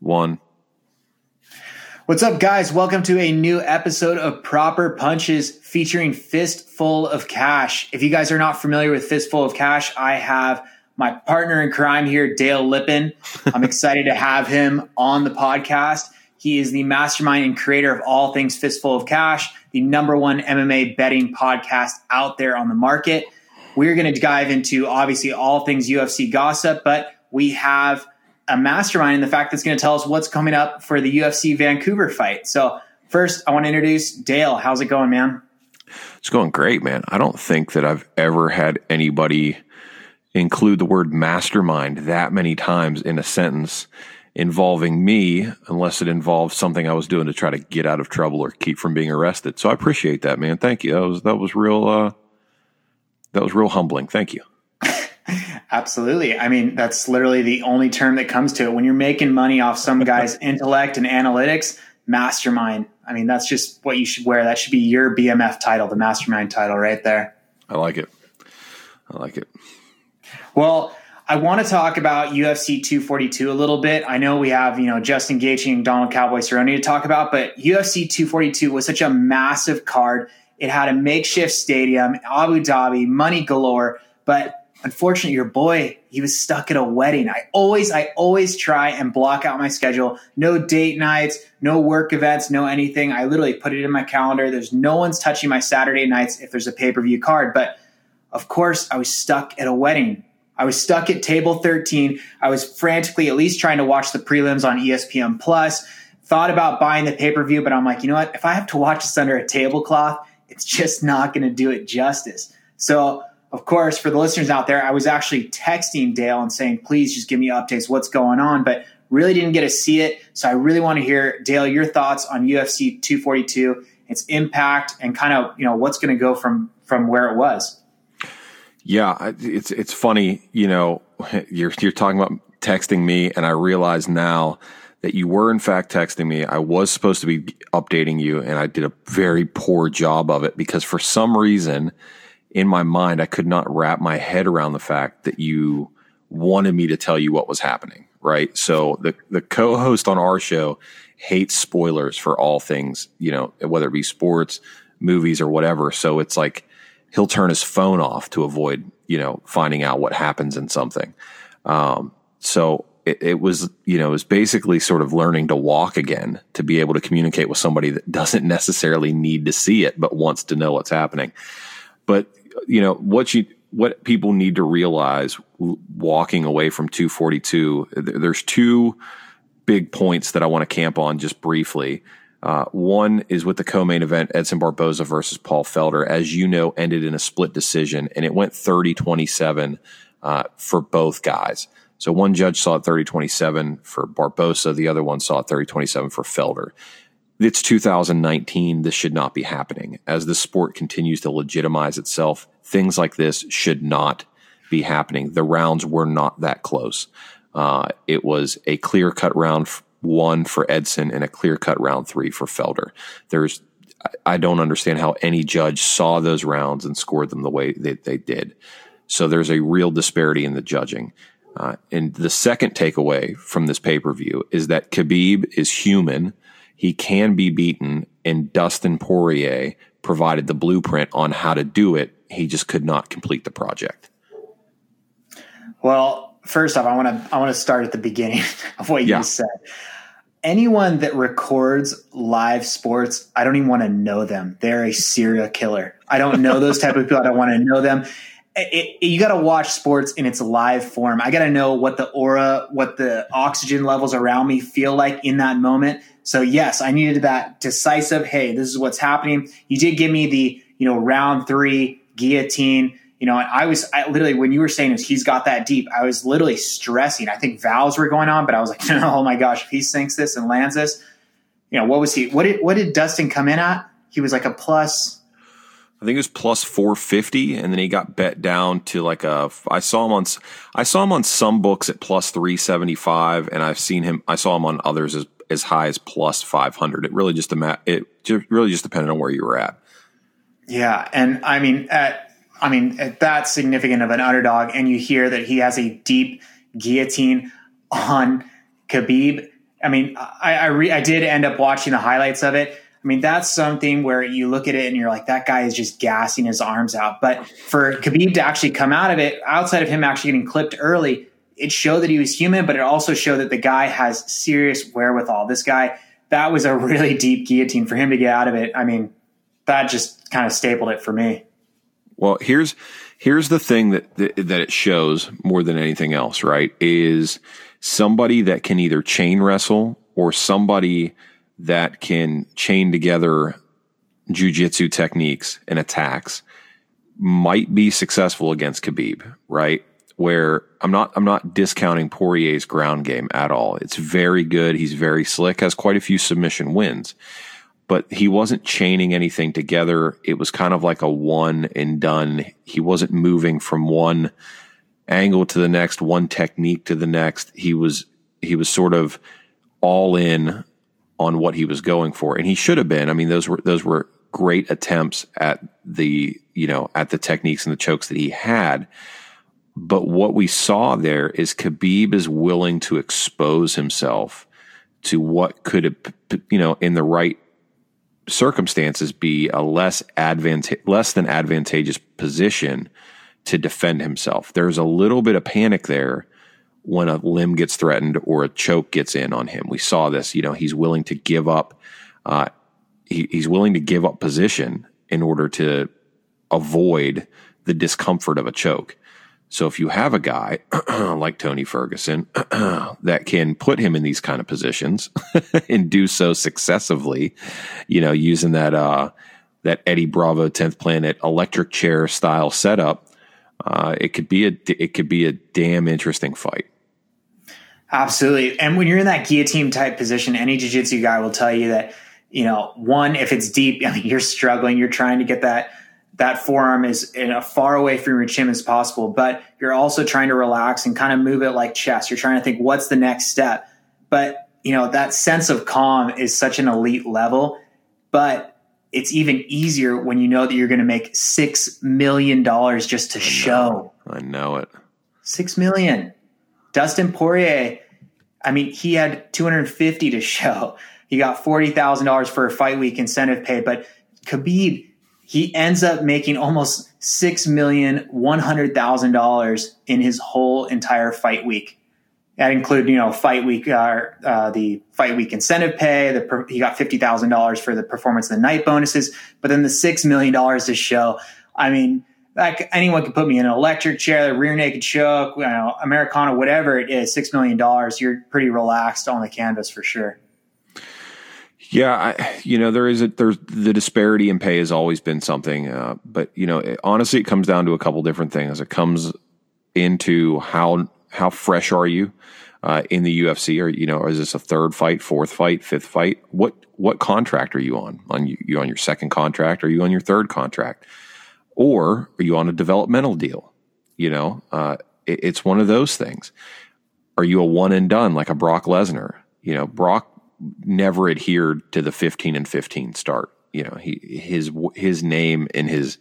one. What's up, guys? Welcome to a new episode of Proper Punches featuring Fistful of Cash. If you guys are not familiar with Fistful of Cash, I have my partner in crime here, Dale Lippin. I'm excited to have him on the podcast. He is the mastermind and creator of all things Fistful of Cash, the number one MMA betting podcast out there on the market. We're going to dive into obviously all things UFC gossip, but we have a mastermind in the fact that's going to tell us what's coming up for the UFC Vancouver fight. So, first, I want to introduce Dale. How's it going, man? It's going great, man. I don't think that I've ever had anybody include the word mastermind that many times in a sentence involving me unless it involves something I was doing to try to get out of trouble or keep from being arrested. So I appreciate that, man. Thank you. That was that was real uh that was real humbling. Thank you. Absolutely. I mean, that's literally the only term that comes to it. When you're making money off some guy's intellect and analytics, mastermind. I mean, that's just what you should wear. That should be your BMF title, the mastermind title right there. I like it. I like it. Well, I want to talk about UFC 242 a little bit. I know we have, you know, Justin Gaethje and Donald Cowboy Cerrone to talk about, but UFC 242 was such a massive card. It had a makeshift stadium, Abu Dhabi, money galore, but unfortunately your boy he was stuck at a wedding i always i always try and block out my schedule no date nights no work events no anything i literally put it in my calendar there's no one's touching my saturday nights if there's a pay-per-view card but of course i was stuck at a wedding I was stuck at table 13. I was frantically at least trying to watch the prelims on ESPN Plus. Thought about buying the pay per view, but I'm like, you know what? If I have to watch this under a tablecloth, it's just not going to do it justice. So, of course, for the listeners out there, I was actually texting Dale and saying, please just give me updates, what's going on, but really didn't get to see it. So, I really want to hear, Dale, your thoughts on UFC 242, its impact, and kind of, you know, what's going to go from from where it was. Yeah, it's it's funny, you know, you're you're talking about texting me and I realize now that you were in fact texting me. I was supposed to be updating you and I did a very poor job of it because for some reason in my mind I could not wrap my head around the fact that you wanted me to tell you what was happening, right? So the the co-host on our show hates spoilers for all things, you know, whether it be sports, movies or whatever. So it's like he'll turn his phone off to avoid, you know, finding out what happens in something. Um, so it, it, was, you know, it was basically sort of learning to walk again to be able to communicate with somebody that doesn't necessarily need to see it, but wants to know what's happening. But, you know, what you, what people need to realize walking away from 242, there's two big points that I want to camp on just briefly. Uh, one is with the co-main event, Edson Barboza versus Paul Felder, as you know, ended in a split decision, and it went 30-27 uh, for both guys. So one judge saw it 30-27 for Barboza, the other one saw it 30-27 for Felder. It's 2019. This should not be happening. As the sport continues to legitimize itself, things like this should not be happening. The rounds were not that close. Uh, it was a clear cut round one for Edson and a clear cut round three for Felder. There's, I don't understand how any judge saw those rounds and scored them the way that they did. So there's a real disparity in the judging. Uh, and the second takeaway from this pay per view is that Khabib is human. He can be beaten, and Dustin Poirier provided the blueprint on how to do it. He just could not complete the project. Well, first off, I want to I want to start at the beginning of what you said anyone that records live sports, I don't even want to know them. They're a serial killer. I don't know those type of people. I don't want to know them. It, it, you got to watch sports in its live form. I got to know what the aura, what the oxygen levels around me feel like in that moment. So yes, I needed that decisive. Hey, this is what's happening. You did give me the you know round three guillotine you know, and I was I literally when you were saying he's got that deep, I was literally stressing. I think valves were going on, but I was like, oh my gosh, if he sinks this and lands this, you know, what was he? What did what did Dustin come in at? He was like a plus. I think it was plus four fifty, and then he got bet down to like a. I saw him on. I saw him on some books at plus three seventy five, and I've seen him. I saw him on others as as high as plus five hundred. It really just it really just depended on where you were at. Yeah, and I mean at I mean, at that significant of an underdog, and you hear that he has a deep guillotine on Khabib. I mean, I I, re, I did end up watching the highlights of it. I mean, that's something where you look at it and you're like, that guy is just gassing his arms out. But for Khabib to actually come out of it, outside of him actually getting clipped early, it showed that he was human, but it also showed that the guy has serious wherewithal. This guy, that was a really deep guillotine for him to get out of it. I mean, that just kind of stapled it for me. Well, here's here's the thing that, that it shows more than anything else, right? Is somebody that can either chain wrestle or somebody that can chain together jujitsu techniques and attacks might be successful against Khabib, right? Where I'm not, I'm not discounting Poirier's ground game at all. It's very good. He's very slick, has quite a few submission wins, but he wasn't chaining anything together. It was kind of like a one and done. He wasn't moving from one angle to the next, one technique to the next. He was, he was sort of all in on what he was going for, and he should have been. I mean, those were those were great attempts at the you know at the techniques and the chokes that he had. But what we saw there is Khabib is willing to expose himself to what could you know in the right circumstances be a less advanta- less than advantageous position to defend himself. There's a little bit of panic there when a limb gets threatened or a choke gets in on him. We saw this. You know, he's willing to give up. Uh, he, he's willing to give up position in order to avoid the discomfort of a choke. So if you have a guy like Tony Ferguson that can put him in these kind of positions and do so successively, you know, using that uh, that Eddie Bravo 10th Planet electric chair style setup, uh, it could be a it could be a damn interesting fight. Absolutely. And when you're in that guillotine type position, any jiu-jitsu guy will tell you that, you know, one, if it's deep, I mean, you're struggling, you're trying to get that that forearm is in a far away from your chin as possible, but you're also trying to relax and kind of move it like chess. You're trying to think what's the next step. But, you know, that sense of calm is such an elite level, but it's even easier when you know that you're going to make 6 million dollars just to I show. I know it. 6 million. Dustin Poirier, I mean, he had 250 to show. He got $40,000 for a fight week incentive pay, but Khabib, he ends up making almost six million one hundred thousand dollars in his whole entire fight week. That include, you know, fight week, uh, uh, the fight week incentive pay. The, he got fifty thousand dollars for the performance of the night bonuses, but then the six million dollars to show. I mean, like anyone could put me in an electric chair, rear naked choke, you know, Americana, whatever it is, six million dollars. You're pretty relaxed on the canvas for sure. Yeah, I, you know there is a there's the disparity in pay has always been something, uh, but you know it, honestly it comes down to a couple different things. It comes into how how fresh are you uh, in the UFC? Or you know is this a third fight, fourth fight, fifth fight? What what contract are you on? On you, you on your second contract? Are you on your third contract? or are you on a developmental deal? You know, uh, it, it's one of those things. Are you a one and done like a Brock Lesnar? You know, Brock never adhered to the 15 and 15 start. You know, he his his name and his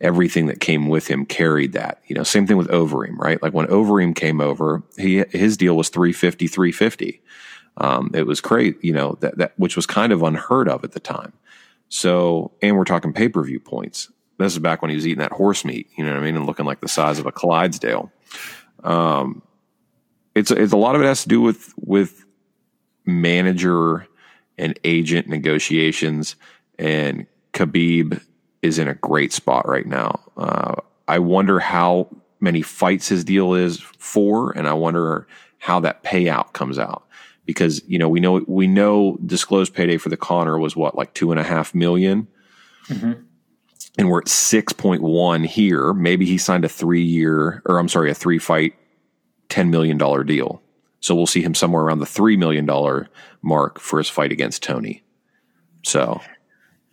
everything that came with him carried that. You know, same thing with Overeem, right? Like when Overeem came over, he his deal was 350 350. Um, it was great, you know, that that which was kind of unheard of at the time. So, and we're talking pay-per-view points. This is back when he was eating that horse meat, you know what I mean, and looking like the size of a Clydesdale. Um, it's it's a lot of it has to do with with manager and agent negotiations, and Khabib is in a great spot right now. Uh, I wonder how many fights his deal is for, and I wonder how that payout comes out because you know we know we know disclosed payday for the Conor was what like two and a half million? Mm-hmm and we're at 6.1 here. Maybe he signed a three year, or I'm sorry, a three fight, $10 million deal. So we'll see him somewhere around the $3 million mark for his fight against Tony. So,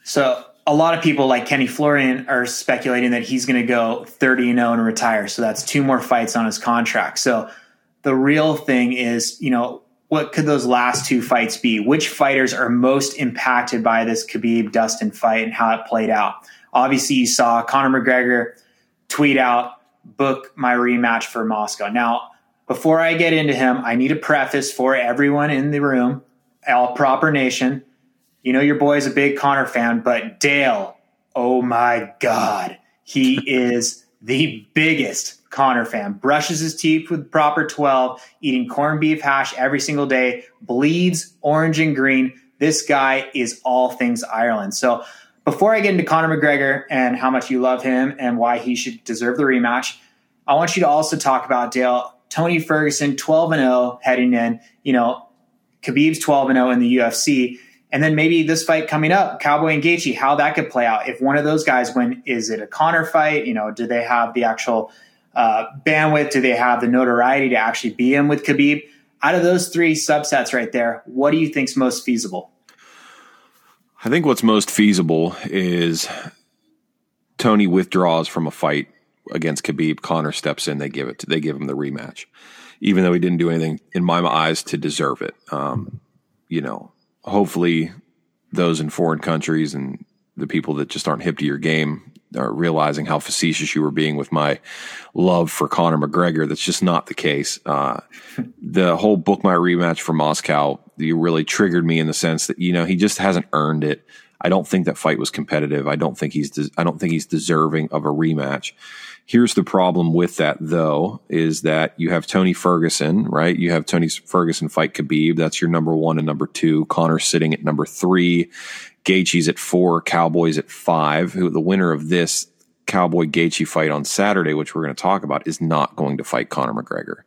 so a lot of people like Kenny Florian are speculating that he's going to go 30 and 0 and retire. So that's two more fights on his contract. So the real thing is, you know, what could those last two fights be? Which fighters are most impacted by this Khabib Dustin fight and how it played out? Obviously, you saw Conor McGregor tweet out, book my rematch for Moscow. Now, before I get into him, I need a preface for everyone in the room, all proper nation. You know, your boy is a big Conor fan, but Dale, oh my God, he is the biggest Conor fan. Brushes his teeth with proper 12, eating corned beef hash every single day, bleeds orange and green. This guy is all things Ireland. So before I get into Conor McGregor and how much you love him and why he should deserve the rematch, I want you to also talk about Dale Tony Ferguson 12 and 0 heading in, you know, Khabib's 12 and 0 in the UFC. And then maybe this fight coming up, Cowboy and Gaethje, how that could play out. If one of those guys win, is it a Conor fight? You know, do they have the actual uh, bandwidth? Do they have the notoriety to actually be in with Khabib? Out of those three subsets right there, what do you think's most feasible? I think what's most feasible is Tony withdraws from a fight against Khabib. Conor steps in. They give it. To, they give him the rematch, even though he didn't do anything in my eyes to deserve it. Um, you know, hopefully, those in foreign countries and the people that just aren't hip to your game are realizing how facetious you were being with my love for Conor McGregor. That's just not the case. Uh, the whole book my rematch for Moscow, you really triggered me in the sense that you know he just hasn't earned it. I don't think that fight was competitive. I don't think he's. De- I don't think he's deserving of a rematch. Here's the problem with that, though, is that you have Tony Ferguson, right? You have Tony Ferguson fight Khabib. That's your number one and number two. Conor sitting at number three. Gaethje's at four. Cowboys at five. Who the winner of this Cowboy Gaethje fight on Saturday, which we're going to talk about, is not going to fight Conor McGregor.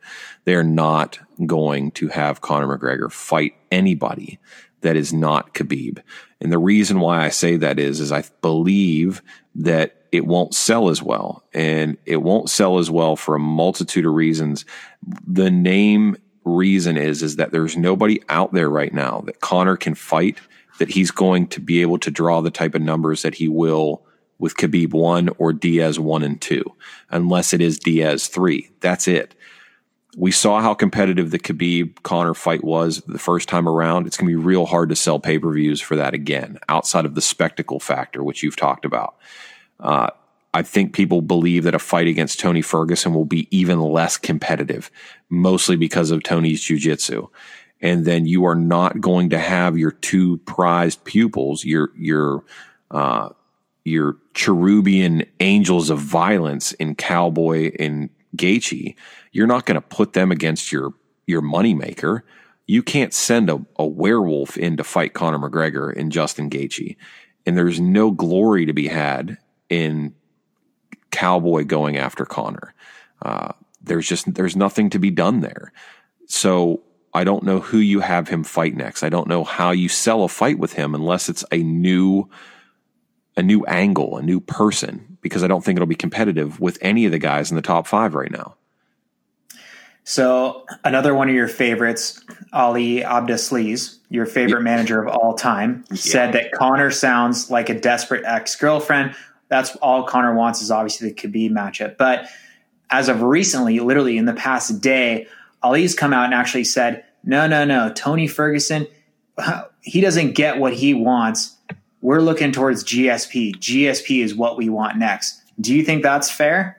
They are not going to have Conor McGregor fight anybody that is not Khabib. And the reason why I say that is, is I believe that it won't sell as well. And it won't sell as well for a multitude of reasons. The name reason is, is that there's nobody out there right now that Conor can fight that he's going to be able to draw the type of numbers that he will with Khabib one or Diaz one and two, unless it is Diaz three. That's it. We saw how competitive the Khabib Conor fight was the first time around. It's going to be real hard to sell pay per views for that again, outside of the spectacle factor, which you've talked about. Uh, I think people believe that a fight against Tony Ferguson will be even less competitive, mostly because of Tony's jiu-jitsu. And then you are not going to have your two prized pupils, your your uh, your cherubian angels of violence in Cowboy and Gaethje. You're not going to put them against your your moneymaker. You can't send a, a werewolf in to fight Conor McGregor and Justin Gaethje. And there's no glory to be had in Cowboy going after Conor. Uh, there's just there's nothing to be done there. So I don't know who you have him fight next. I don't know how you sell a fight with him unless it's a new a new angle, a new person, because I don't think it'll be competitive with any of the guys in the top five right now. So another one of your favorites, Ali Abdelaziz, your favorite manager of all time, yeah. said that Conor sounds like a desperate ex girlfriend that's all Conor wants is obviously the Khabib matchup. But as of recently, literally in the past day, Ali's come out and actually said, no, no, no, Tony Ferguson, he doesn't get what he wants. We're looking towards GSP. GSP is what we want next. Do you think that's fair?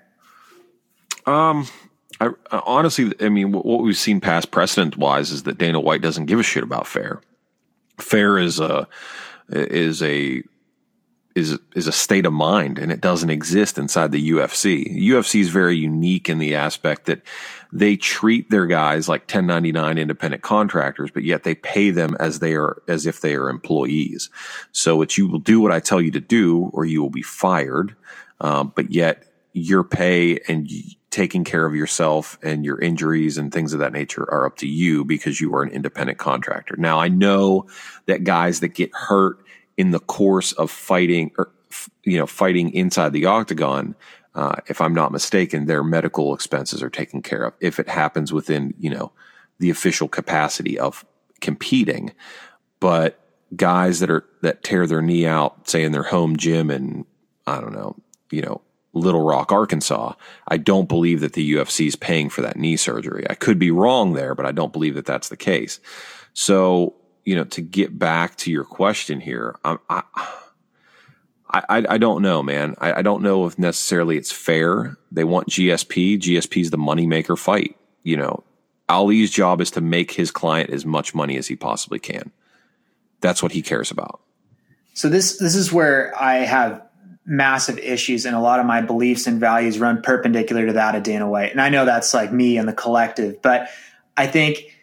Um, I, honestly, I mean, what we've seen past precedent wise is that Dana White doesn't give a shit about fair. Fair is a is a is is a state of mind and it doesn't exist inside the UFC. UFC is very unique in the aspect that they treat their guys like 1099 independent contractors, but yet they pay them as they are as if they are employees. So it's you will do what I tell you to do, or you will be fired. Um, but yet your pay and taking care of yourself and your injuries and things of that nature are up to you because you are an independent contractor. Now I know that guys that get hurt in the course of fighting or you know fighting inside the octagon uh, if i'm not mistaken their medical expenses are taken care of if it happens within you know the official capacity of competing but guys that are that tear their knee out say in their home gym in i don't know you know Little Rock, Arkansas. I don't believe that the UFC is paying for that knee surgery. I could be wrong there, but I don't believe that that's the case. So you know, to get back to your question here, I, I, I, I don't know, man. I, I, don't know if necessarily it's fair. They want GSP. GSP is the moneymaker fight. You know, Ali's job is to make his client as much money as he possibly can. That's what he cares about. So this this is where I have massive issues and a lot of my beliefs and values run perpendicular to that of Dana White. And I know that's like me and the collective, but I think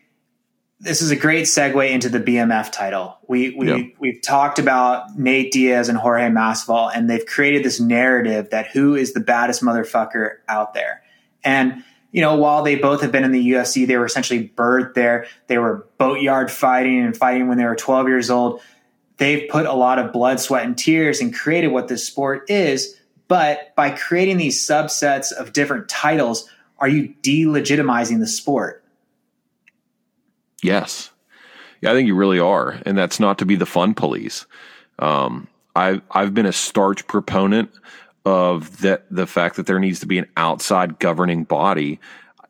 this is a great segue into the BMF title. We we yep. we've talked about Nate Diaz and Jorge Masvidal, and they've created this narrative that who is the baddest motherfucker out there. And you know, while they both have been in the UFC, they were essentially birthed there. They were boatyard fighting and fighting when they were 12 years old. They've put a lot of blood, sweat, and tears and created what this sport is. But by creating these subsets of different titles, are you delegitimizing the sport? Yes. Yeah, I think you really are. And that's not to be the fun police. Um, I've, I've been a starch proponent of that, the fact that there needs to be an outside governing body,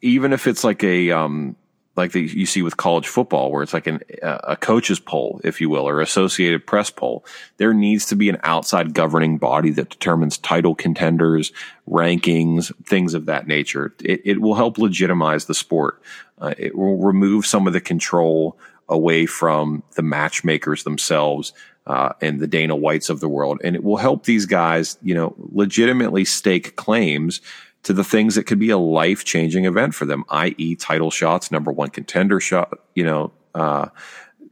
even if it's like a, um, like the, you see with college football, where it's like an, a coach's poll, if you will, or Associated Press poll. There needs to be an outside governing body that determines title contenders, rankings, things of that nature. It, it will help legitimize the sport. Uh, it will remove some of the control away from the matchmakers themselves uh, and the Dana Whites of the world, and it will help these guys, you know, legitimately stake claims to the things that could be a life changing event for them, i.e., title shots, number one contender shot, you know, uh,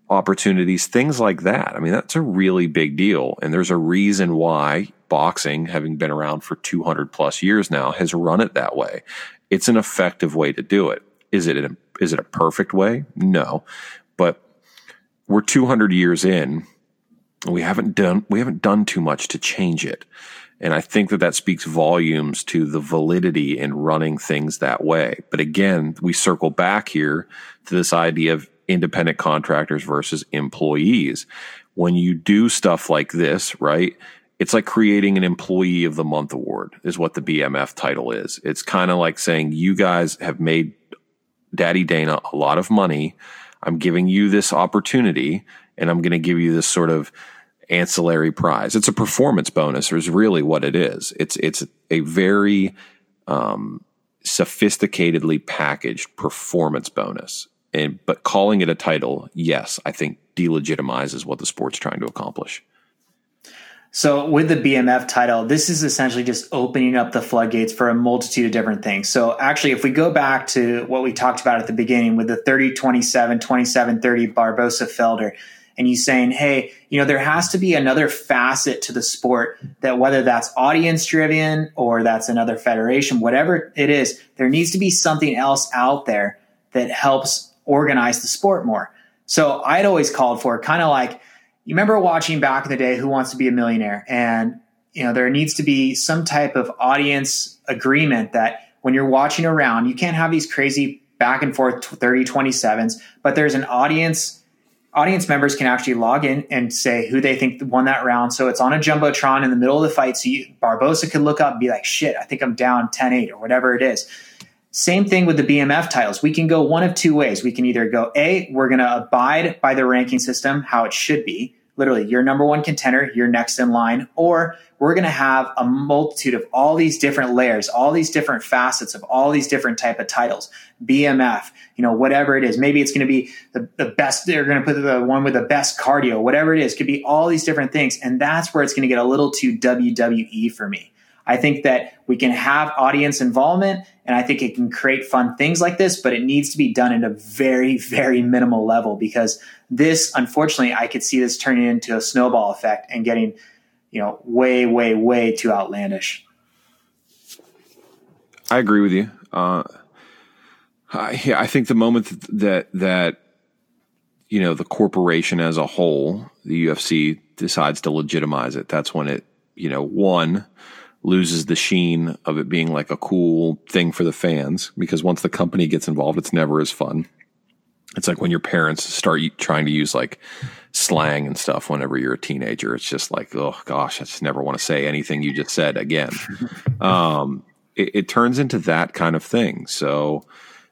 opportunities, things like that. I mean, that's a really big deal. And there's a reason why boxing, having been around for 200 plus years now, has run it that way. It's an effective way to do it. Is it a, is it a perfect way? No, but we're 200 years in. We haven't done we haven't done too much to change it. And I think that that speaks volumes to the validity in running things that way. But again, we circle back here to this idea of independent contractors versus employees. When you do stuff like this, right? It's like creating an employee of the month award is what the BMF title is. It's kind of like saying you guys have made Daddy Dana a lot of money. I'm giving you this opportunity and I'm going to give you this sort of ancillary prize. It's a performance bonus, is really what it is. It's it's a very um, sophisticatedly packaged performance bonus. And but calling it a title, yes, I think delegitimizes what the sport's trying to accomplish. So with the BMF title, this is essentially just opening up the floodgates for a multitude of different things. So actually, if we go back to what we talked about at the beginning with the 30 27, 27 30 Barboza Felder, and he's saying, hey, you know, there has to be another facet to the sport that whether that's audience driven or that's another federation, whatever it is, there needs to be something else out there that helps organize the sport more. So I'd always called for kind of like, you remember watching back in the day Who Wants to Be a Millionaire? And, you know, there needs to be some type of audience agreement that when you're watching around, you can't have these crazy back and forth 30 27s, but there's an audience audience members can actually log in and say who they think won that round. So it's on a jumbotron in the middle of the fight. So you, Barboza could look up and be like, "Shit, I think I'm down 10-8 or whatever it is." Same thing with the BMF titles. We can go one of two ways. We can either go A, we're going to abide by the ranking system how it should be, literally your number one contender, you're next in line, or we're going to have a multitude of all these different layers, all these different facets of all these different type of titles, BMF, you know, whatever it is. Maybe it's going to be the, the best. They're going to put the one with the best cardio, whatever it is, could be all these different things. And that's where it's going to get a little too WWE for me. I think that we can have audience involvement and I think it can create fun things like this, but it needs to be done at a very, very minimal level because this, unfortunately, I could see this turning into a snowball effect and getting, you know, way, way, way too outlandish. I agree with you. Uh, I, I think the moment that that you know the corporation as a whole, the UFC decides to legitimize it, that's when it you know one loses the sheen of it being like a cool thing for the fans because once the company gets involved, it's never as fun. It's like when your parents start trying to use like slang and stuff whenever you're a teenager. It's just like, oh gosh, I just never want to say anything you just said again. um, it, it, turns into that kind of thing. So,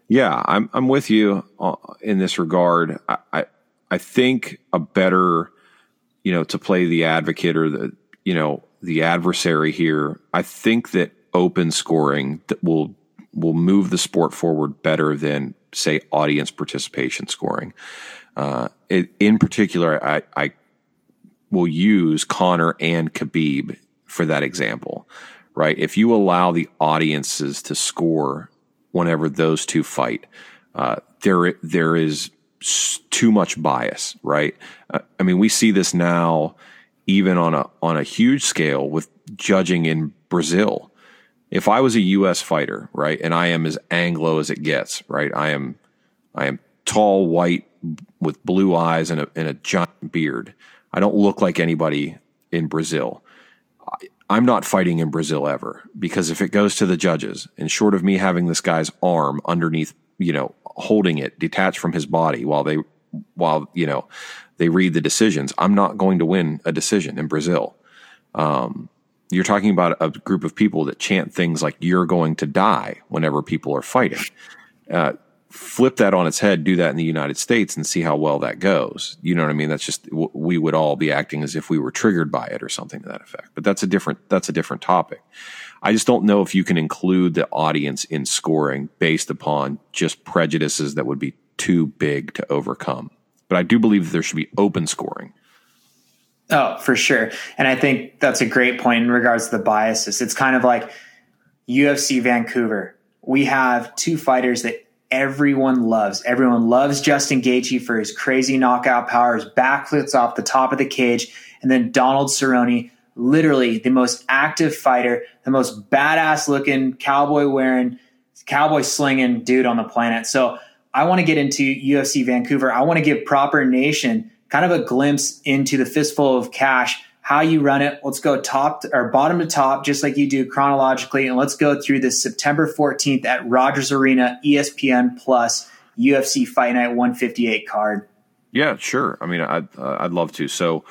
yeah, I'm I'm with you uh, in this regard. I, I I think a better, you know, to play the advocate or the you know the adversary here, I think that open scoring that will will move the sport forward better than say audience participation scoring. Uh, it, in particular, I, I will use Conor and Khabib for that example, right? If you allow the audiences to score whenever those two fight, uh, there there is too much bias, right? Uh, I mean, we see this now even on a on a huge scale with judging in Brazil. If I was a U.S. fighter, right, and I am as Anglo as it gets, right, I am I am tall, white, with blue eyes and a, and a giant beard. I don't look like anybody in Brazil. I'm not fighting in Brazil ever because if it goes to the judges and short of me having this guy's arm underneath, you know, holding it detached from his body while they, while, you know, they read the decisions, I'm not going to win a decision in Brazil. Um, you're talking about a group of people that chant things like "you're going to die" whenever people are fighting. Uh, flip that on its head, do that in the United States and see how well that goes. You know what I mean? That's just we would all be acting as if we were triggered by it or something to that effect. But that's a different that's a different topic. I just don't know if you can include the audience in scoring based upon just prejudices that would be too big to overcome. But I do believe that there should be open scoring. Oh, for sure. And I think that's a great point in regards to the biases. It's kind of like UFC Vancouver. We have two fighters that everyone loves. Everyone loves Justin Gaethje for his crazy knockout powers, backflips off the top of the cage, and then Donald Cerrone, literally the most active fighter, the most badass looking cowboy wearing, cowboy slinging dude on the planet. So I want to get into UFC Vancouver. I want to give Proper Nation kind of a glimpse into the fistful of cash how you run it. Let's go top to, or bottom to top, just like you do chronologically, and let's go through this September 14th at Rogers Arena, ESPN Plus UFC Fight Night 158 card. Yeah, sure. I mean, I'd uh, I'd love to. So,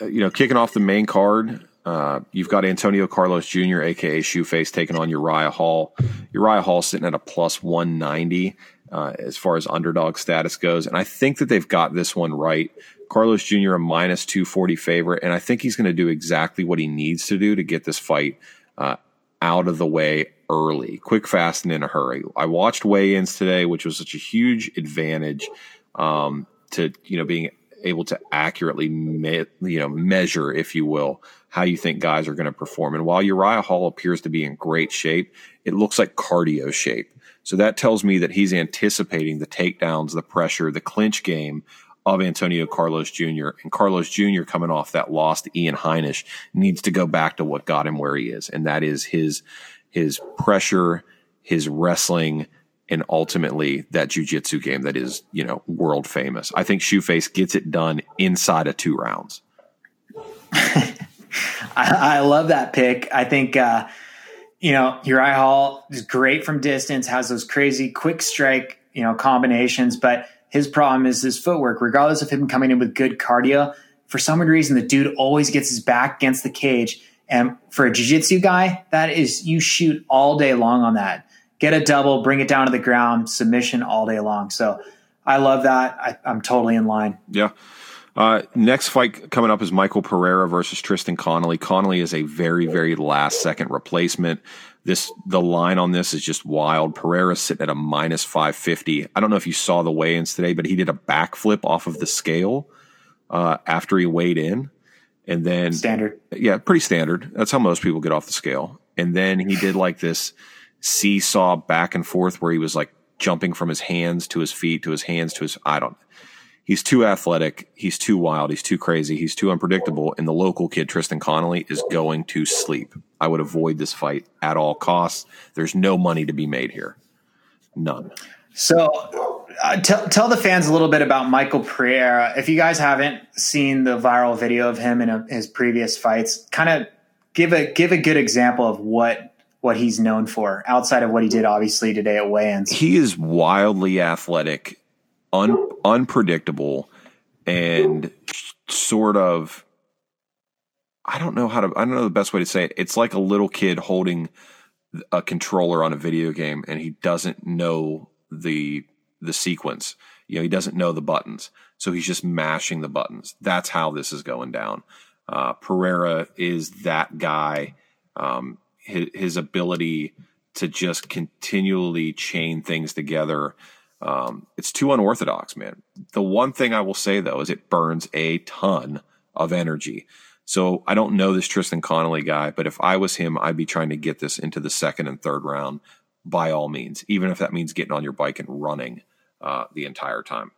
you know, kicking off the main card, uh, you've got Antonio Carlos Jr., aka Shoeface, taking on Uriah Hall. Uriah Hall sitting at a plus 190 uh, as far as underdog status goes, and I think that they've got this one right. Carlos Jr. a minus 240 favorite, and I think he's going to do exactly what he needs to do to get this fight uh, out of the way early, quick, fast, and in a hurry. I watched weigh-ins today, which was such a huge advantage um, to you know being able to accurately me- you know measure, if you will, how you think guys are going to perform. And while Uriah Hall appears to be in great shape, it looks like cardio shape. So that tells me that he's anticipating the takedowns, the pressure, the clinch game of Antonio Carlos Jr. And Carlos Jr. coming off that loss to Ian Heinisch needs to go back to what got him where he is, and that is his his pressure, his wrestling, and ultimately that jujitsu game that is you know world famous. I think Shoeface gets it done inside of two rounds. I, I, love that pick. I think. Uh, you know, Uriah Hall is great from distance, has those crazy quick strike, you know, combinations, but his problem is his footwork. Regardless of him coming in with good cardio, for some reason, the dude always gets his back against the cage. And for a jiu-jitsu guy, that is you shoot all day long on that. Get a double, bring it down to the ground, submission all day long. So I love that. I, I'm totally in line. Yeah. Uh, next fight coming up is Michael Pereira versus Tristan Connelly. Connelly is a very, very last second replacement. This the line on this is just wild. Pereira sitting at a minus five fifty. I don't know if you saw the weigh-ins today, but he did a backflip off of the scale uh, after he weighed in, and then standard. Yeah, pretty standard. That's how most people get off the scale. And then he did like this seesaw back and forth where he was like jumping from his hands to his feet to his hands to his. I don't he's too athletic, he's too wild, he's too crazy, he's too unpredictable, and the local kid Tristan Connelly is going to sleep. I would avoid this fight at all costs. There's no money to be made here, none. So, uh, tell tell the fans a little bit about Michael Pereira. If you guys haven't seen the viral video of him in a, his previous fights, kind of give a give a good example of what what he's known for outside of what he did obviously today at weigh-ins. He is wildly athletic un, unpredictable and sort of I don't know how to I don't know the best way to say it. It's like a little kid holding a controller on a video game and he doesn't know the the sequence. You know, he doesn't know the buttons. So he's just mashing the buttons. That's how this is going down. Uh, Pereira is that guy. Um, his, his ability to just continually chain things together Um, it's too unorthodox, man. The one thing I will say though is it burns a ton of energy. So I don't know this Tristan Connelly guy, but if I was him, I'd be trying to get this into the second and third round by all means, even if that means getting on your bike and running uh, the entire time.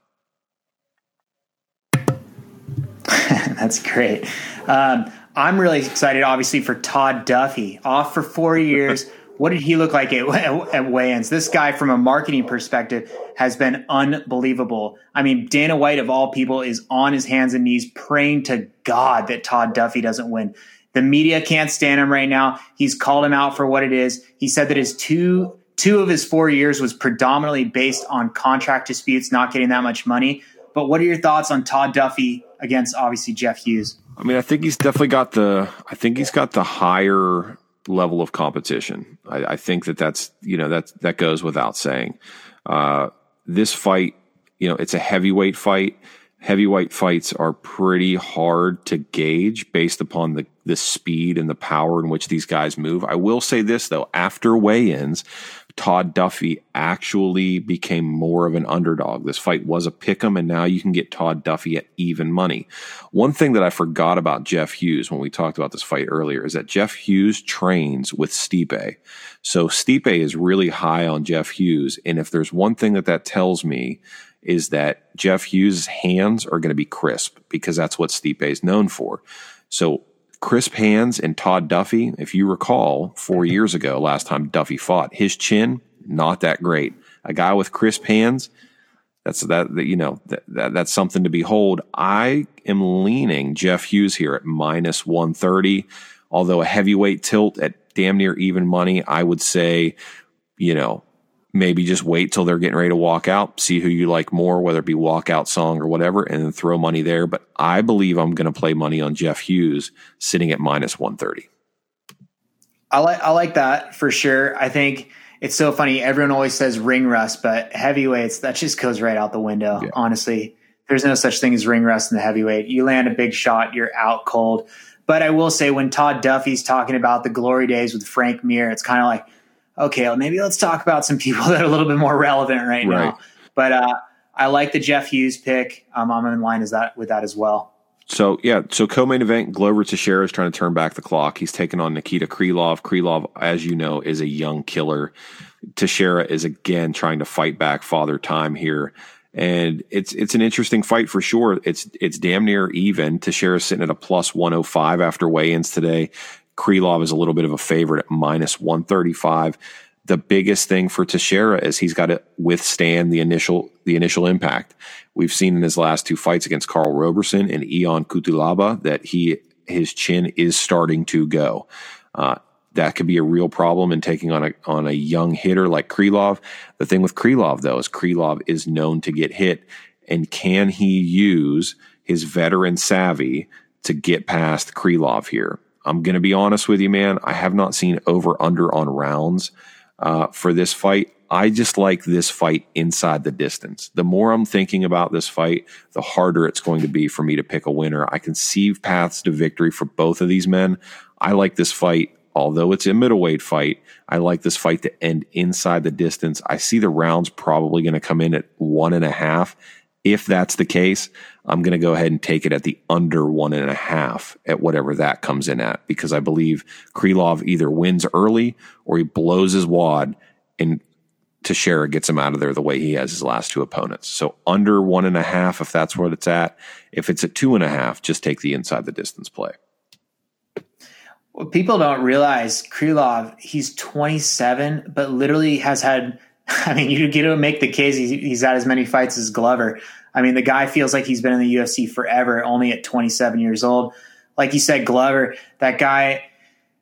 That's great. Um, I'm really excited, obviously, for Todd Duffy. Off for four years. what did he look like at, at weigh-ins? This guy, from a marketing perspective, has been unbelievable. I mean, Dana White, of all people, is on his hands and knees praying to God that Todd Duffy doesn't win. The media can't stand him right now. He's called him out for what it is. He said that his two two of his four years was predominantly based on contract disputes, not getting that much money. But what are your thoughts on Todd Duffy against obviously Jeff Hughes? I mean, I think he's definitely got the. I think he's got the higher level of competition. I, I think that that's you know that that goes without saying. Uh, this fight, you know, it's a heavyweight fight. Heavyweight fights are pretty hard to gauge based upon the the speed and the power in which these guys move. I will say this though, after weigh-ins, Todd Duffy actually became more of an underdog. This fight was a pick 'em, and now you can get Todd Duffy at even money. One thing that I forgot about Jeff Hughes when we talked about this fight earlier is that Jeff Hughes trains with Stipe. So Stipe is really high on Jeff Hughes. And if there's one thing that that tells me is that Jeff Hughes' hands are going to be crisp because that's what Stipe is known for. So crisp hands and Todd Duffy, if you recall, four years ago, last time Duffy fought, his chin not that great. A guy with crisp hands, that's that, that you know that, that, that's something to behold. I am leaning Jeff Hughes here at minus one thirty, although a heavyweight tilt at damn near even money. I would say, you know, maybe just wait till they're getting ready to walk out, see who you like more, whether it be walkout song or whatever, and then throw money there. But I believe I'm going to play money on Jeff Hughes sitting at minus 130. I like I like that for sure. I think it's so funny. Everyone always says ring rust, but heavyweights that just goes right out the window. Yeah. Honestly, there's no such thing as ring rust in the heavyweight. You land a big shot, you're out cold. But I will say, when Todd Duffy's talking about the glory days with Frank Mir, it's kind of like okay, well, maybe let's talk about some people that are a little bit more relevant right, right. now. But uh, I like the Jeff Hughes pick. Um, I'm in line as that with that as well. So yeah, so co-main event, Glover Teixeira is trying to turn back the clock. He's taking on Nikita Krylov. Krylov, as you know, is a young killer. Teixeira is again trying to fight back father time here. And it's it's an interesting fight for sure. It's it's damn near even. Teixeira's sitting at a plus 105 after weigh-ins today. Krylov is a little bit of a favorite at minus 135. The biggest thing for Teixeira is he's got to withstand the initial the initial impact. We've seen in his last two fights against Karl Roberson and Ion Cutelaba that he his chin is starting to go. Uh, that could be a real problem in taking on a on a young hitter like Krylov. The thing with Krylov though is Krylov is known to get hit, and can he use his veteran savvy to get past Krylov here? I'm going to be honest with you, man. I have not seen over under on rounds uh, for this fight. I just like this fight inside the distance. The more I'm thinking about this fight, the harder it's going to be for me to pick a winner. I can see paths to victory for both of these men. I like this fight, although it's a middleweight fight. I like this fight to end inside the distance. I see the rounds probably going to come in at one and a half. If that's the case, I'm going to go ahead and take it at the under one and a half at whatever that comes in at because I believe Krylov either wins early or he blows his wad and Teixeira gets him out of there the way he has his last two opponents. So under one and a half, if that's what it's at. If it's at two and a half, just take the inside the distance play. What people don't realize, Krylov, he's 27, but literally has had. I mean, you get to make the case he's, he's had as many fights as Glover. I mean, the guy feels like he's been in the UFC forever, only at 27 years old. Like you said, Glover, that guy.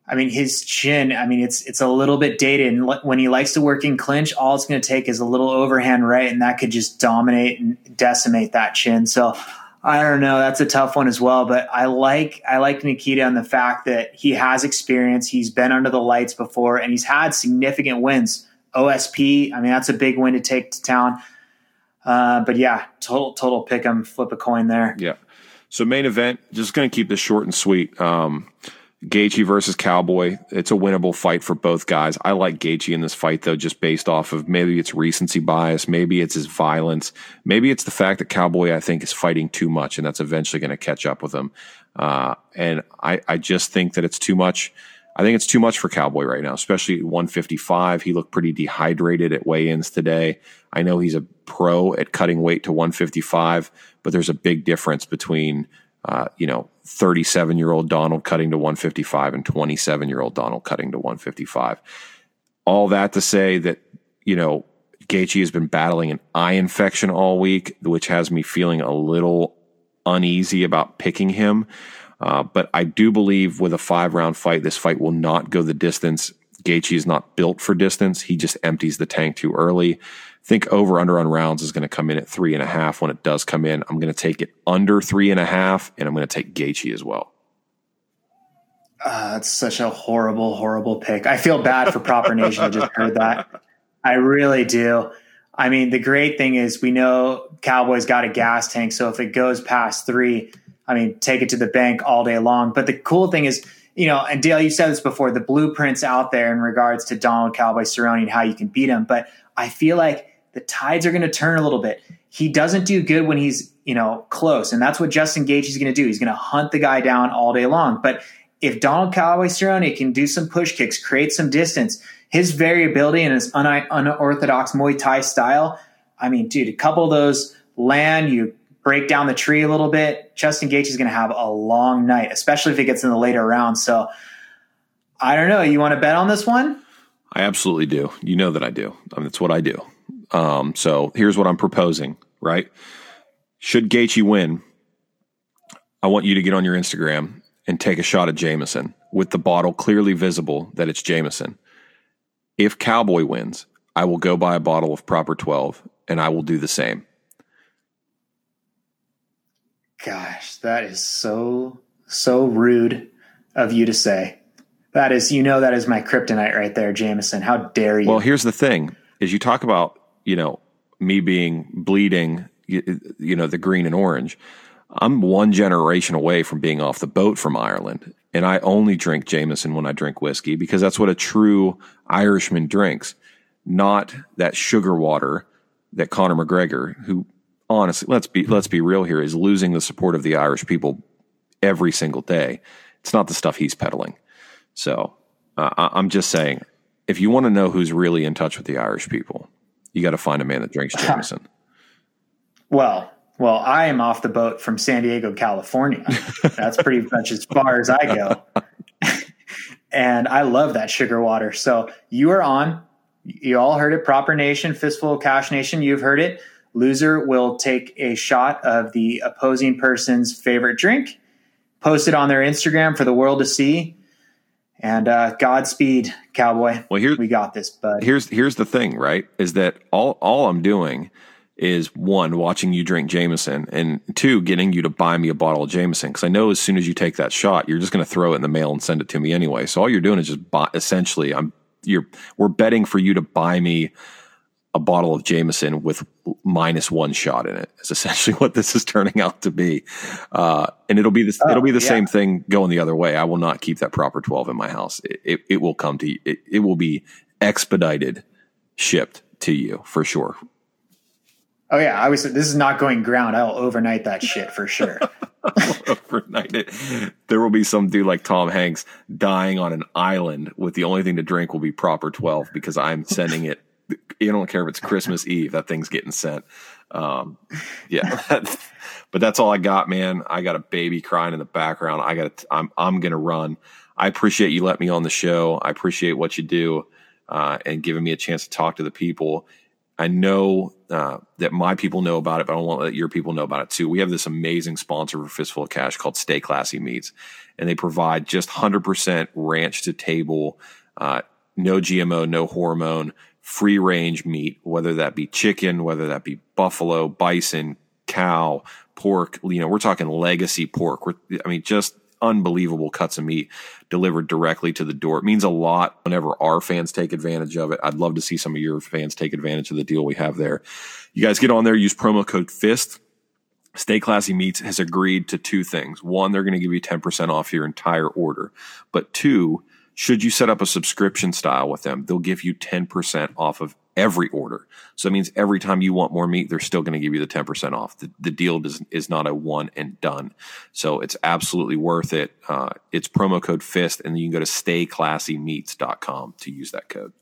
I mean, his chin. I mean, it's it's a little bit dated, and when he likes to work in clinch, all it's going to take is a little overhand right, and that could just dominate and decimate that chin. So, I don't know. That's a tough one as well. But I like I like Nikita on the fact that he has experience. He's been under the lights before, and he's had significant wins. OSP. I mean, that's a big win to take to town. Uh, but yeah, total total pick 'em, flip a coin there. Yeah. So main event, just going to keep this short and sweet. Um, Gaethje versus Cowboy. It's a winnable fight for both guys. I like Gaethje in this fight though, just based off of maybe it's recency bias, maybe it's his violence, maybe it's the fact that Cowboy I think is fighting too much, and that's eventually going to catch up with him. Uh, and I, I just think that it's too much. I think it's too much for Cowboy right now, especially at 155. He looked pretty dehydrated at weigh-ins today. I know he's a pro at cutting weight to 155, but there's a big difference between uh, you know, 37 year old Donald cutting to 155 and 27 year old Donald cutting to 155. All that to say that, you know, Gaethje has been battling an eye infection all week, which has me feeling a little uneasy about picking him. Uh, but I do believe with a five round fight, this fight will not go the distance. Gaethje is not built for distance. He just empties the tank too early think over under on rounds is going to come in at three and a half. When it does come in, I'm going to take it under three and a half, and I'm going to take Gaethje as well. Uh, that's such a horrible, horrible pick. I feel bad for Proper Nation. I just heard that. I really do. I mean, the great thing is we know Cowboys got a gas tank, so if it goes past three, I mean, take it to the bank all day long. But the cool thing is, you know, and Dale, you said this before, the blueprints out there in regards to Donald Cowboy Cerrone and how you can beat him. But I feel like the tides are going to turn a little bit. He doesn't do good when he's, you know, close. And that's what Justin Gaethje is going to do. He's going to hunt the guy down all day long. But if Donald Cowboy Cerrone can do some push kicks, create some distance, his variability and his un- unorthodox Muay Thai style, I mean, dude, a couple of those land, you break down the tree a little bit, Justin Gaethje is going to have a long night, especially if it gets in the later rounds. So I don't know. You want to bet on this one? I absolutely do. You know that I do. I mean, that's what I do. Um, so here's what I'm proposing, right? Should Gaethje win, I want you to get on your Instagram and take a shot at Jameson with the bottle clearly visible that it's Jameson. If Cowboy wins, I will go buy a bottle of Proper 12 and I will do the same. Gosh, that is so, so rude of you to say. That is, you know, that is my kryptonite right there, Jameson. How dare you? Well, here's the thing is you talk about you know, me being bleeding, you, you know, the green and orange. I'm one generation away from being off the boat from Ireland. And I only drink Jameson when I drink whiskey because that's what a true Irishman drinks, not that sugar water that Conor McGregor, who honestly, let's be, let's be real here, is losing the support of the Irish people every single day. It's not the stuff he's peddling. So uh, I'm just saying, if you want to know who's really in touch with the Irish people, you got to find a man that drinks Jameson. well, well, I am off the boat from San Diego, California. That's pretty much as far as I go. and I love that sugar water. So you are on. You all heard it. Proper Nation, Fistful of Cash Nation. You've heard it. Loser will take a shot of the opposing person's favorite drink, post it on their Instagram for the world to see. And uh, Godspeed, cowboy. Well, here we got this, bud. Here's here's the thing, right? Is that all all I'm doing is one watching you drink Jameson, and two getting you to buy me a bottle of Jameson because I know as soon as you take that shot, you're just going to throw it in the mail and send it to me anyway. So all you're doing is just buy, essentially, I'm you're we're betting for you to buy me a bottle of Jameson with minus one shot in it. Is essentially what this is turning out to be, uh, and it'll be this. Oh, it'll be the yeah. same thing going the other way. I will not keep that proper twelve in my house. It, it, it will come to it, it will be expedited, shipped to you for sure. Oh yeah, I was. This is not going ground. I'll overnight that shit for sure. overnight it. There will be some dude like Tom Hanks dying on an island with the only thing to drink will be proper twelve because I'm sending it you don't care if it's Christmas Eve, that thing's getting sent. Um, yeah, but that's all I got, man. I got a baby crying in the background. I got, I'm, I'm gonna run. I appreciate you letting me on the show. I appreciate what you do uh, and giving me a chance to talk to the people. I know uh, that my people know about it, but I want to let your people know about it too. We have this amazing sponsor for Fistful of Cash called Stay Classy Meats, and they provide just 100% ranch to table, uh, no GMO, no hormone, free range meat, whether that be chicken, whether that be buffalo, bison, cow, pork. You know, we're talking legacy pork. We're, I mean, just unbelievable cuts of meat delivered directly to the door. It means a lot whenever our fans take advantage of it. I'd love to see some of your fans take advantage of the deal we have there. You guys get on there, use promo code FIST Stay Classy Meats has agreed to two things. One, they're going to give you 10% off your entire order. But two, should you set up a subscription style with them, they'll give you 10% off of every order. So it means every time you want more meat, they're still going to give you the 10% off. The, the deal does, is not a one and done. So it's absolutely worth it. Uh, it's promo code FIST, and you can go to stayclassymeats.com to use that code.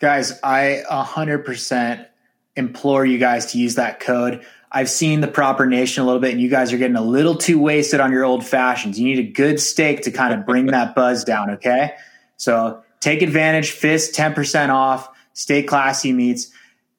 Guys, I 100% implore you guys to use that code. I've seen the proper nation a little bit, and you guys are getting a little too wasted on your old fashions. You need a good steak to kind of bring that buzz down, okay? So take advantage, fist 10% off, stay classy meats.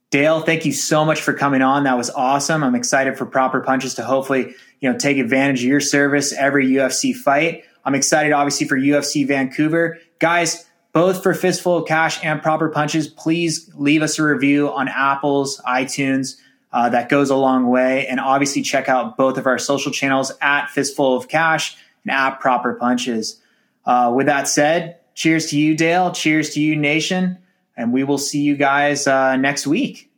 Dale, thank you so much for coming on. That was awesome. I'm excited for proper punches to hopefully, you know, take advantage of your service every UFC fight. I'm excited obviously for UFC Vancouver. Guys, both for Fistful of Cash and Proper Punches, please leave us a review on Apple's, iTunes. Uh, that goes a long way. And obviously, check out both of our social channels at Fistful of Cash and at Proper Punches. Uh, with that said, cheers to you, Dale. Cheers to you, Nation. And we will see you guys uh, next week.